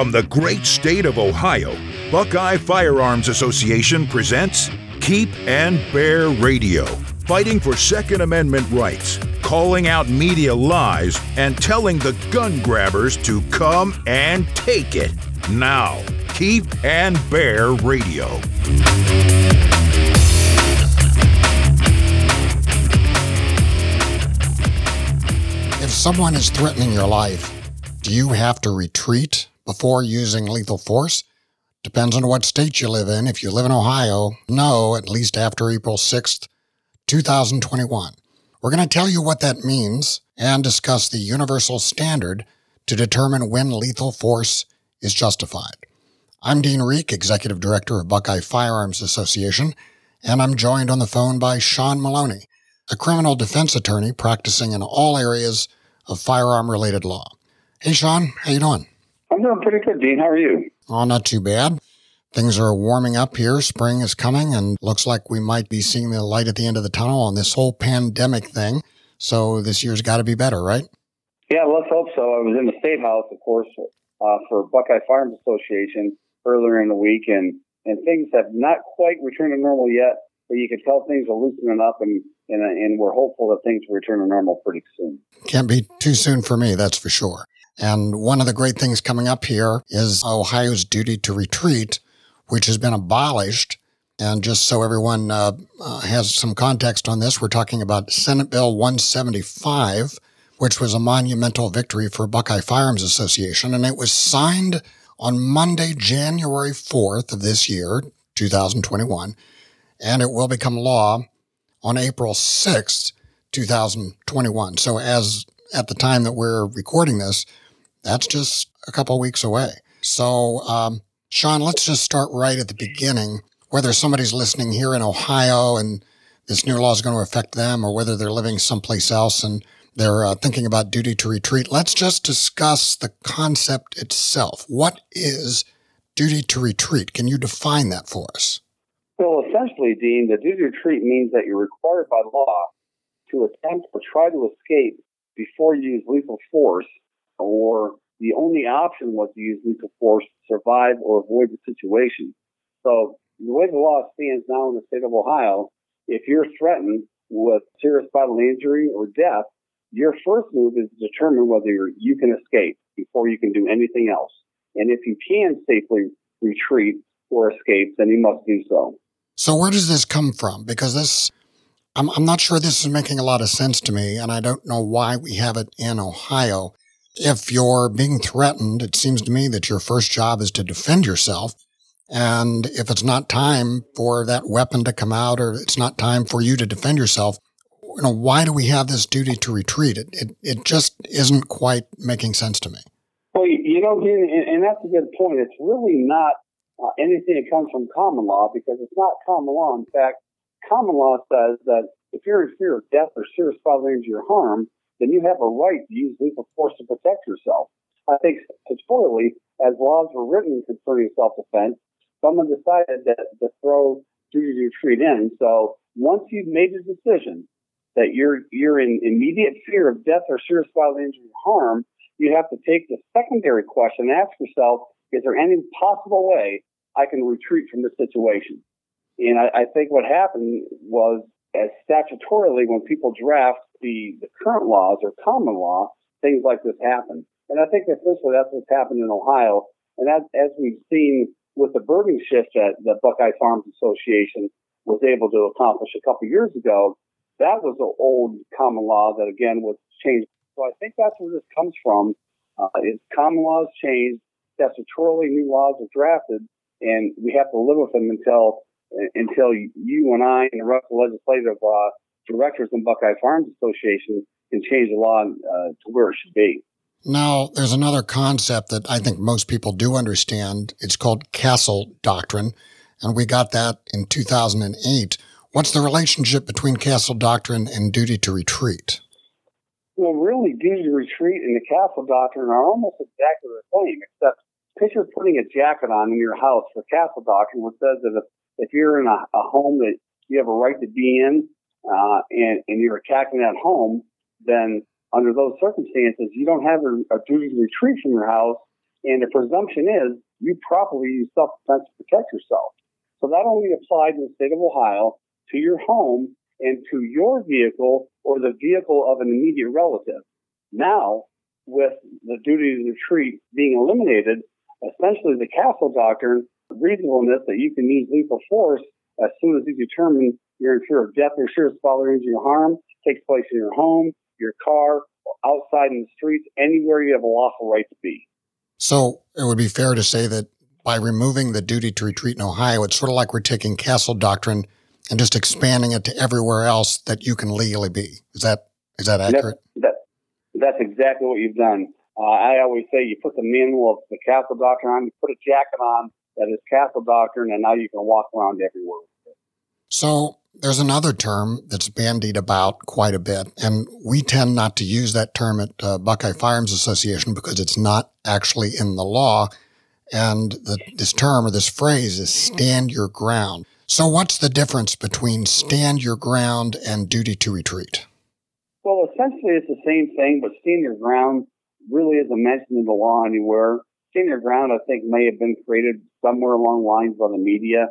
From the great state of Ohio, Buckeye Firearms Association presents Keep and Bear Radio, fighting for Second Amendment rights, calling out media lies, and telling the gun grabbers to come and take it. Now, Keep and Bear Radio. If someone is threatening your life, do you have to retreat before using lethal force? Depends on what state you live in. If you live in Ohio, no, at least after April 6th, 2021. We're going to tell you what that means and discuss the universal standard to determine when lethal force is justified. I'm Dean Rieck, Executive Director of Buckeye Firearms Association, and I'm joined on the phone by Sean Maloney, a criminal defense attorney practicing in all areas of firearm related law. Hey, Sean, how you doing? I'm doing pretty good, Dean. How are you? Oh, not too bad. Things are warming up here. Spring is coming and looks like we might be seeing the light at the end of the tunnel on this whole pandemic thing. So this year's got to be better, right? Yeah, let's hope so. I was in the State House, of course, uh, for Buckeye Firearms Association earlier in the week, and, and things have not quite returned to normal yet, but you can tell things are loosening up, and, and, and we're hopeful that things will return to normal pretty soon. Can't be too soon for me, that's for sure. And one of the great things coming up here is Ohio's duty to retreat, which has been abolished. And just so everyone uh, uh, has some context on this, we're talking about Senate Bill 175, which was a monumental victory for Buckeye Firearms Association. And it was signed on Monday, January 4th of this year, 2021. And it will become law on April 6th, 2021. So as at the time that we're recording this, that's just a couple weeks away. So, um, Sean, let's just start right at the beginning. Whether somebody's listening here in Ohio and this new law is going to affect them, or whether they're living someplace else and they're uh, thinking about duty to retreat, let's just discuss the concept itself. What is duty to retreat? Can you define that for us? Well, essentially, Dean, the duty to retreat means that you're required by law to attempt or try to escape before you use lethal force or the only option was to use lethal force to survive or avoid the situation. So the way the law stands now in the state of Ohio, if you're threatened with serious bodily injury or death, your first move is to determine whether you can escape before you can do anything else. And if you can safely retreat or escape, then you must do so. So where does this come from? Because this, I'm, I'm not sure this is making a lot of sense to me, and I don't know why we have it in Ohio if you're being threatened, it seems to me that your first job is to defend yourself. And if it's not time for that weapon to come out or it's not time for you to defend yourself, you know, why do we have this duty to retreat? It, it, it just isn't quite making sense to me. Well, you know, and that's a good point. It's really not uh, anything that comes from common law because it's not common law. In fact, common law says that if you're in fear of death or serious bodily injury or harm, then you have a right to use lethal force to protect yourself. I think statutorily, as laws were written concerning self-defense, someone decided that to throw duty to retreat in. So once you've made the decision that you're you're in immediate fear of death or serious bodily injury or harm, you have to take the secondary question and ask yourself, is there any possible way I can retreat from this situation? And I, I think what happened was as statutorily when people draft the, the current laws or common law, things like this happen. And I think essentially that's what's happened in Ohio. And as, as we've seen with the burden shift that the Buckeye Firearms Association was able to accomplish a couple years ago, that was an old common law that again was changed. So I think that's where this comes from. Uh, is common laws changed, statutorily new laws are drafted, and we have to live with them until until you and I and the rest of the legislative uh, directors in Buckeye Firearms Association can change the law uh, to where it should be. Now, there's another concept that I think most people do understand. It's called Castle Doctrine, and we got that in 2008. What's the relationship between Castle Doctrine and duty to retreat? Well, really, duty to retreat and the Castle Doctrine are almost exactly the same, except picture putting a jacket on in your house for Castle Doctrine, which says that if if you're in a, a home that you have a right to be in, uh, and, and you're attacking that home, then under those circumstances, you don't have a, a duty to retreat from your house. And the presumption is you properly use self defense to protect yourself. So that only applied in the state of Ohio to your home and to your vehicle or the vehicle of an immediate relative. Now, with the duty to retreat being eliminated, essentially the castle doctrine, reasonableness that you can use lethal force as soon as you determine you're in fear of death or serious bodily injury or harm, takes place in your home, your car, outside in the streets, anywhere you have a lawful right to be. So it would be fair to say that by removing the duty to retreat in Ohio, it's sort of like we're taking castle doctrine and just expanding it to everywhere else that you can legally be. Is that is that accurate? That, that, that's exactly what you've done. Uh, I always say you put the manual of the castle doctrine on, you put a jacket on that is castle doctrine, and now you can walk around everywhere. So there's another term that's bandied about quite a bit, and we tend not to use that term at uh, Buckeye Firearms Association because it's not actually in the law. And the, this term or this phrase is stand your ground. So, what's the difference between stand your ground and duty to retreat? Well, essentially, it's the same thing, but stand your ground really isn't mentioned in the law anywhere. Stand your ground, I think, may have been created somewhere along lines by the media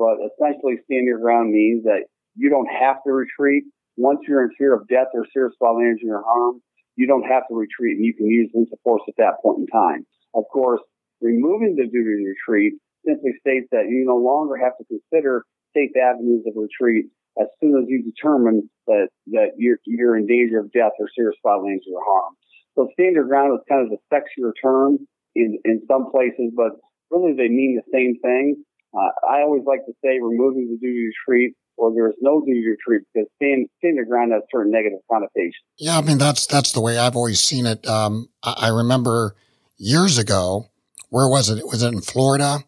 but essentially, stand your ground means that you don't have to retreat. Once you're in fear of death or serious bodily injury or harm, you don't have to retreat and you can use lethal force at that point in time. Of course, removing the duty to retreat simply states that you no longer have to consider safe avenues of retreat as soon as you determine that, that you're, you're in danger of death or serious bodily injury or harm. So stand your ground is kind of a sexier term in, in some places, but really they mean the same thing. Uh, I always like to say removing the duty to treat or there is no duty to treat because stand, stand your ground has certain negative connotations. Yeah, I mean that's that's the way I've always seen it. Um, I, I, remember years ago, where was it? Was it in Florida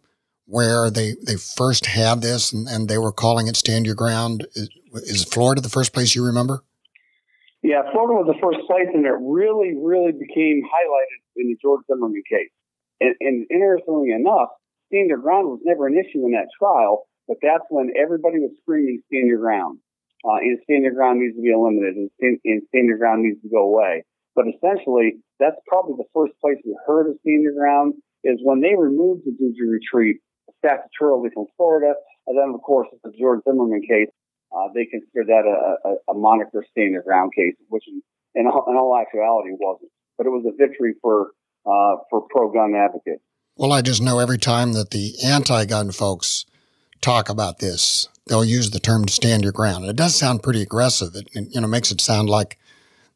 where they they first had this and, and they were calling it stand your ground? Is, is Florida the first place you remember? Yeah, Florida was the first place, and it really, really became highlighted in the George Zimmerman case. And, and interestingly enough, stand your ground was never an issue in that trial, but that's when everybody was screaming stand your ground. Uh, and stand your ground needs to be eliminated and stand, and stand your ground needs to go away. But essentially, that's probably the first place we heard of stand your ground is when they removed the duty retreat statutorily from Florida. And then, of course, the George Zimmerman case, uh, they considered that a, a, a moniker stand your ground case, which in, in, all, in all actuality wasn't. But it was a victory for, uh, for pro-gun advocates. Well, I just know every time that the anti gun folks talk about this, they'll use the term stand your ground. It does sound pretty aggressive. It, you know, makes it sound like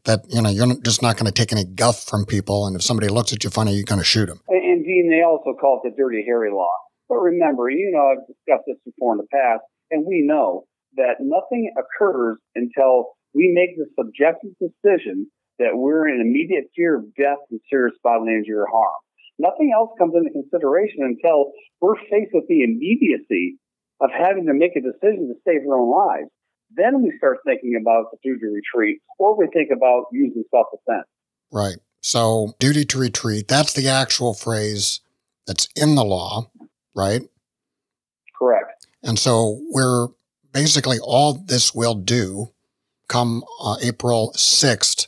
that, you know, you're just not going to take any guff from people. And if somebody looks at you funny, you're going to shoot them. And, Dean, they also call it the Dirty Harry Law. But remember, you know, I've discussed this before in the past, and we know that nothing occurs until we make the subjective decision that we're in immediate fear of death and serious bodily injury or harm. Nothing else comes into consideration until we're faced with the immediacy of having to make a decision to save our own lives. Then we start thinking about the duty to retreat, or we think about using self defense. Right. So, duty to retreat, that's the actual phrase that's in the law, right? Correct. And so, we're basically all this will do come uh, April 6th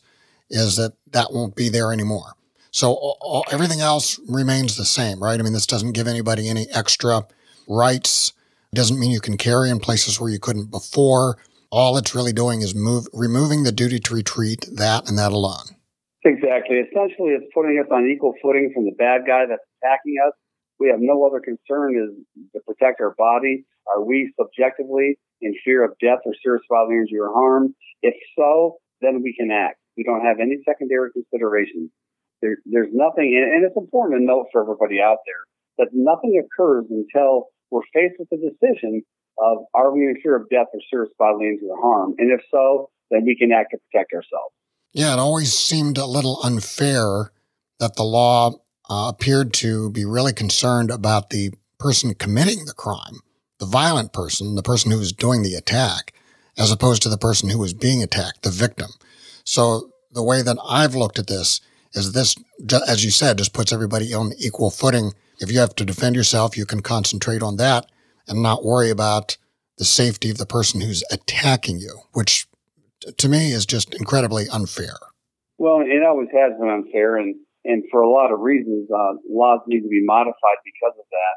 is that that won't be there anymore. So all, everything else remains the same, right? I mean, this doesn't give anybody any extra rights. It doesn't mean you can carry in places where you couldn't before. All it's really doing is move, removing the duty to retreat, that and that alone. Exactly. Essentially, it's putting us on equal footing from the bad guy that's attacking us. We have no other concern is to protect our body. Are we subjectively in fear of death or serious bodily injury or harm? If so, then we can act. We don't have any secondary considerations. There, there's nothing, and it's important to note for everybody out there that nothing occurs until we're faced with the decision of are we in fear of death or serious bodily injury or harm? And if so, then we can act to protect ourselves. Yeah, it always seemed a little unfair that the law uh, appeared to be really concerned about the person committing the crime, the violent person, the person who was doing the attack, as opposed to the person who was being attacked, the victim. So the way that I've looked at this is this, as you said, just puts everybody on equal footing. If you have to defend yourself, you can concentrate on that and not worry about the safety of the person who's attacking you, which to me is just incredibly unfair. Well, it always has been unfair, and And for a lot of reasons, uh, laws need to be modified because of that.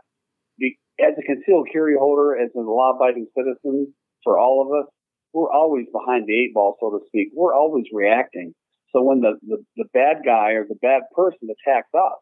Be, as a concealed carry holder, as a law-abiding citizen, for all of us, we're always behind the eight ball, so to speak. We're always reacting. So when the, the, the bad guy or the bad person attacks us,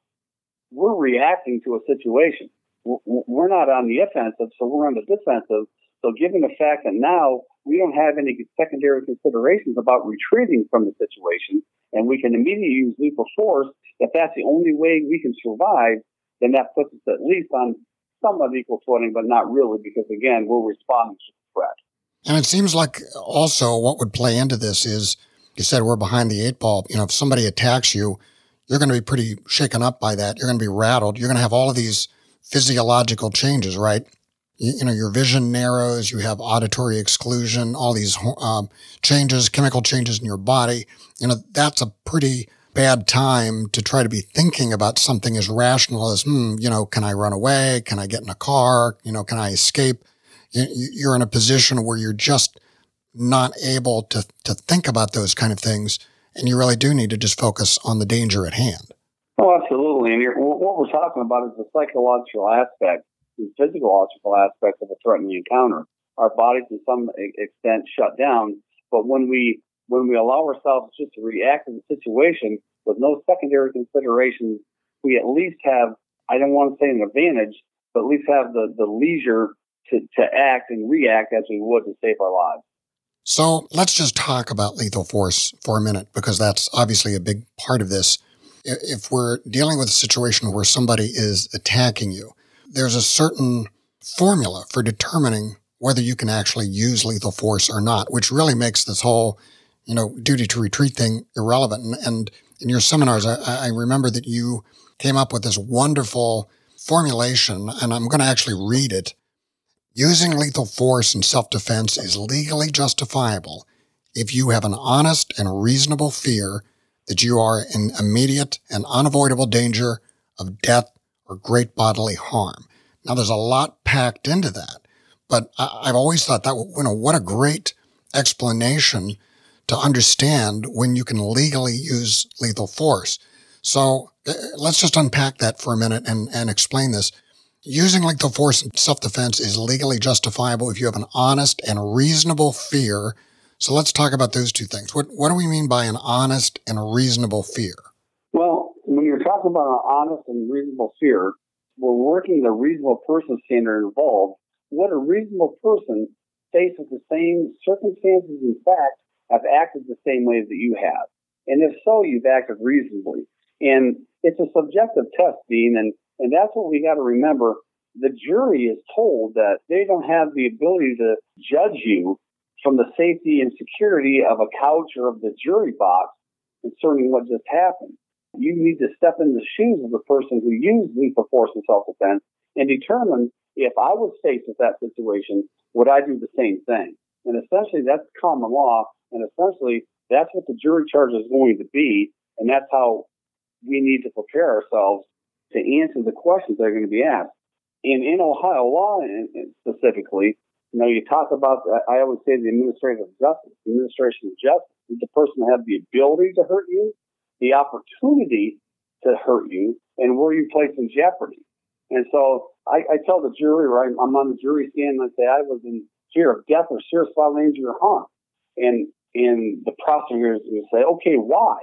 we're reacting to a situation. We're not on the offensive, so we're on the defensive. So given the fact that now we don't have any secondary considerations about retreating from the situation, and we can immediately use lethal force, if that's the only way we can survive, then that puts us at least on somewhat equal footing, but not really, because again, we're responding to the threat. And it seems like also what would play into this is you said we're behind the eight ball. You know, if somebody attacks you, you're going to be pretty shaken up by that. You're going to be rattled. You're going to have all of these physiological changes, right? You, you know, your vision narrows, you have auditory exclusion, all these um, changes, chemical changes in your body. You know, that's a pretty bad time to try to be thinking about something as rational as, hmm, you know, can I run away? Can I get in a car? You know, can I escape? You're in a position where you're just not able to, to think about those kind of things. And you really do need to just focus on the danger at hand. Oh, absolutely. And what we're talking about is the psychological aspect, the physiological aspect of a threatening encounter. Our bodies, to some extent, shut down. But when we when we allow ourselves just to react to the situation with no secondary considerations, we at least have, I don't want to say an advantage, but at least have the, the leisure to, to act and react as we would to save our lives. So let's just talk about lethal force for a minute, because that's obviously a big part of this. If we're dealing with a situation where somebody is attacking you, there's a certain formula for determining whether you can actually use lethal force or not, which really makes this whole, you know, duty to retreat thing irrelevant. And, and in your seminars, I, I remember that you came up with this wonderful formulation, and I'm going to actually read it Using lethal force in self defense is legally justifiable if you have an honest and reasonable fear that you are in immediate and unavoidable danger of death or great bodily harm. Now, there's a lot packed into that, but I, have always thought that, you know, what a great explanation to understand when you can legally use lethal force. So uh, let's just unpack that for a minute and, and explain this. Using lethal force in self-defense is legally justifiable if you have an honest and reasonable fear. So let's talk about those two things. What, what do we mean by an honest and reasonable fear? Well, when you're talking about an honest and reasonable fear, we're working the reasonable person standard involved. What a reasonable person faced with the same circumstances and facts have acted the same way that you have. And if so, you've acted reasonably. And it's a subjective test, Dean, and and that's what we got to remember. The jury is told that they don't have the ability to judge you from the safety and security of a couch or of the jury box concerning what just happened. You need to step in the shoes of the person who used lethal force in self-defense and determine if I was faced with that situation, would I do the same thing? And essentially, that's common law, and essentially, that's what the jury charge is going to be, and that's how we need to prepare ourselves to answer the questions that are going to be asked. In, in Ohio law uh, specifically, you know, you talk about, I always say the administrative justice, the administration of justice is the person that have the ability to hurt you, the opportunity to hurt you, and where you place in jeopardy. And so I, I tell the jury, right, I'm on the jury stand and I say I was in fear of death or serious bodily injury or harm. And, and the prosecutors say, okay, why?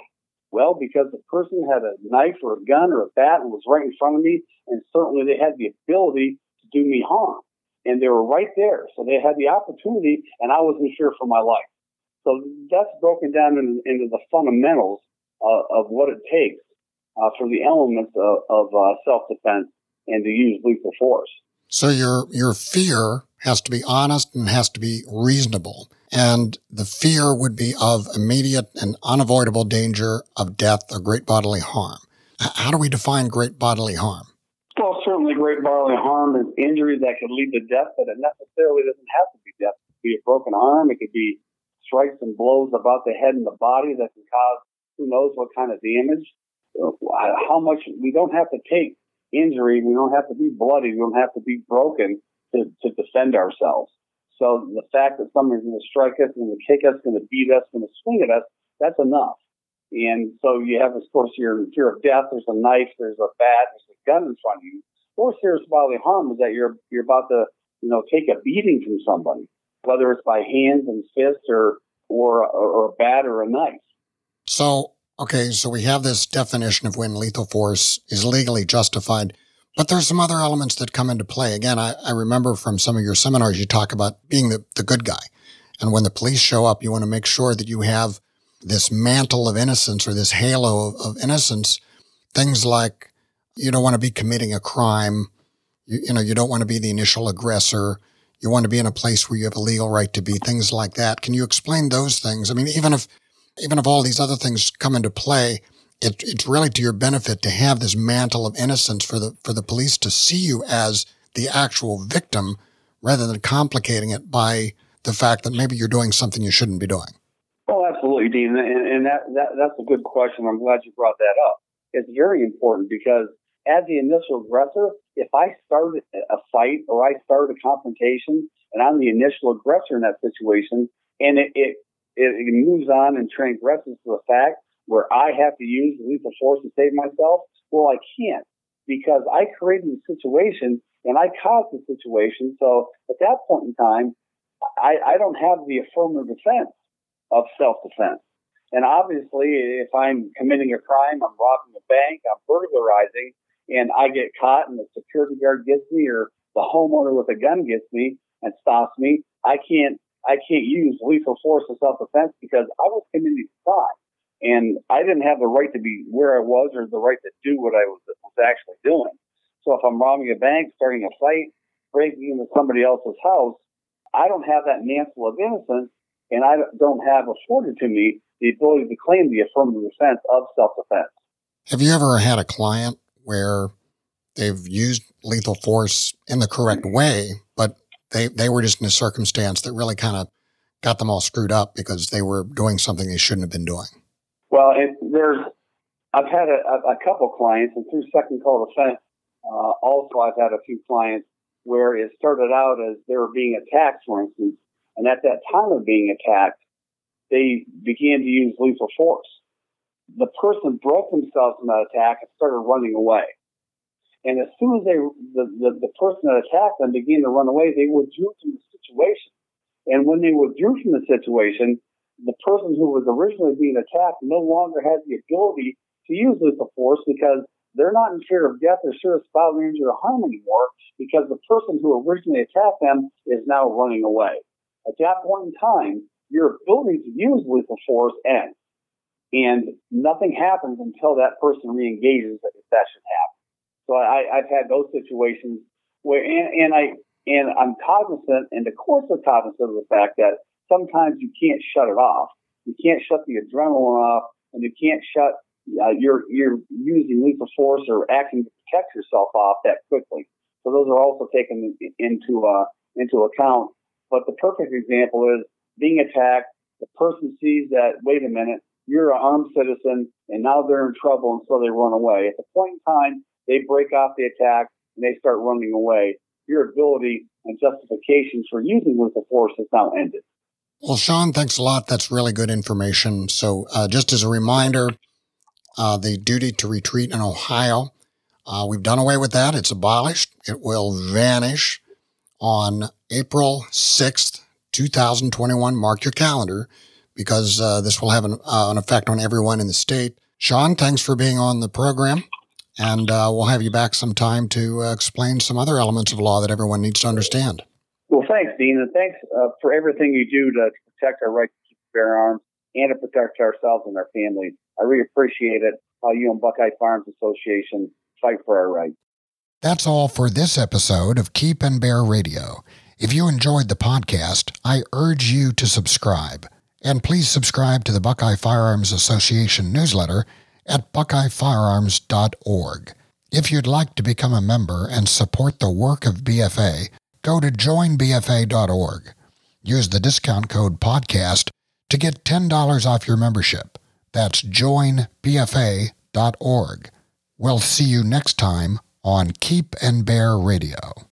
Well, because the person had a knife or a gun or a bat and was right in front of me, and certainly they had the ability to do me harm. And they were right there. So they had the opportunity, and I was in fear for my life. So that's broken down in, into the fundamentals uh, of what it takes uh, for the elements of, of uh, self defense and to use lethal force. So your your fear has to be honest and has to be reasonable. And the fear would be of immediate and unavoidable danger of death or great bodily harm. How do we define great bodily harm? Well, certainly great bodily harm is injury that could lead to death, but it necessarily doesn't have to be death. It could be a broken arm. It could be strikes and blows about the head and the body that can cause who knows what kind of damage. Uh, how much we don't have to take injury. We don't have to be bloody. We don't have to be broken to, to defend ourselves. So the fact that somebody's going to strike us, going to kick us, going to beat us, going to swing at us, that's enough. And so you have, of course, your fear of death. There's a knife, there's a bat, there's a gun in front of you. More serious bodily harm is that you're you're about to, you know, take a beating from somebody, whether it's by hands and fists or or or a bat or a knife. So okay, so we have this definition of when lethal force is legally justified. But there's some other elements that come into play. Again, I, I remember from some of your seminars, you talk about being the, the good guy. And when the police show up, you want to make sure that you have this mantle of innocence or this halo of, of innocence. Things like you don't want to be committing a crime. You, you know, you don't want to be the initial aggressor. You want to be in a place where you have a legal right to be, things like that. Can you explain those things? I mean, even if, even if all these other things come into play, it, it's really to your benefit to have this mantle of innocence for the, for the police to see you as the actual victim rather than complicating it by the fact that maybe you're doing something you shouldn't be doing. Oh, absolutely, Dean. And, and that, that, that's a good question. I'm glad you brought that up. It's very important because as the initial aggressor, if I start a fight or I start a confrontation and I'm the initial aggressor in that situation and it, it, it moves on and transgresses to the fact where I have to use lethal force to save myself, well, I can't because I created the situation and I caused the situation. So at that point in time, I, I don't have the affirmative defense of self-defense. And obviously, if I'm committing a crime, I'm robbing a bank, I'm burglarizing, and I get caught and the security guard gets me or the homeowner with a gun gets me and stops me, I can't I can't use lethal force of self defense because I was committing a crime. And I didn't have the right to be where I was or the right to do what I was, was actually doing. So if I'm robbing a bank, starting a fight, breaking into somebody else's house, I don't have that mantle of innocence and I don't have afforded to me the ability to claim the affirmative defense of self defense. Have you ever had a client where they've used lethal force in the correct way, but they, they were just in a circumstance that really kind of got them all screwed up because they were doing something they shouldn't have been doing? Well, it, there's, I've had a, a, couple clients, and through second call defense, uh, also I've had a few clients where it started out as they were being attacked, for instance, and at that time of being attacked, they began to use lethal force the person broke themselves from that attack and started running away. And as soon as they, the, the, the person that attacked them began to run away, they withdrew from the situation. And when they withdrew from the situation, the person who was originally being attacked no longer has the ability to use lethal force because they're not in fear of death or serious bodily injury or harm anymore because the person who originally attacked them is now running away. At that point in time, your ability to use lethal force ends and nothing happens until that person reengages if that should happen. So I, I've had those situations where, and, and I, and I'm cognizant, and the courts are cognizant of the fact that sometimes you can't shut it off. You can't shut the adrenaline off, and you can't shut uh, using lethal force or acting to protect yourself off that quickly. So those are also taken into uh, into account. But the perfect example is being attacked. The person sees that wait a minute, you're an armed citizen, and now they're in trouble, and so they run away. At the point in time they break off the attack and they start running away, your ability and justifications for using lethal force has now ended. Well, Sean, thanks a lot. That's really good information. So, uh, just as a reminder, uh, the duty to retreat in Ohio, uh, we've done away with that. It's abolished. It will vanish on April 6th, 2021. Mark your calendar because uh, this will have an, uh, an, effect on everyone in the state. Sean, thanks for being on the program. And uh, we'll have you back sometime to explain some other elements of law that everyone needs to understand. Well, thanks, Dean. And thanks uh, for everything you do to, to protect our right to keep bear arms and to protect ourselves and our families. I really appreciate it how you and Buckeye Firearms Association fight for our rights. That's all for this episode of Keep and Bear Radio. If you enjoyed the podcast, I urge you to subscribe. And please subscribe to the Buckeye Firearms Association newsletter at buckeyefirearms.org. If you'd like to become a member and support the work of BFA, go to joinbfa.org. Use the discount code PODCAST to get $10 off your membership. That's joinbfa.org. We'll see you next time on Keep and Bear Radio.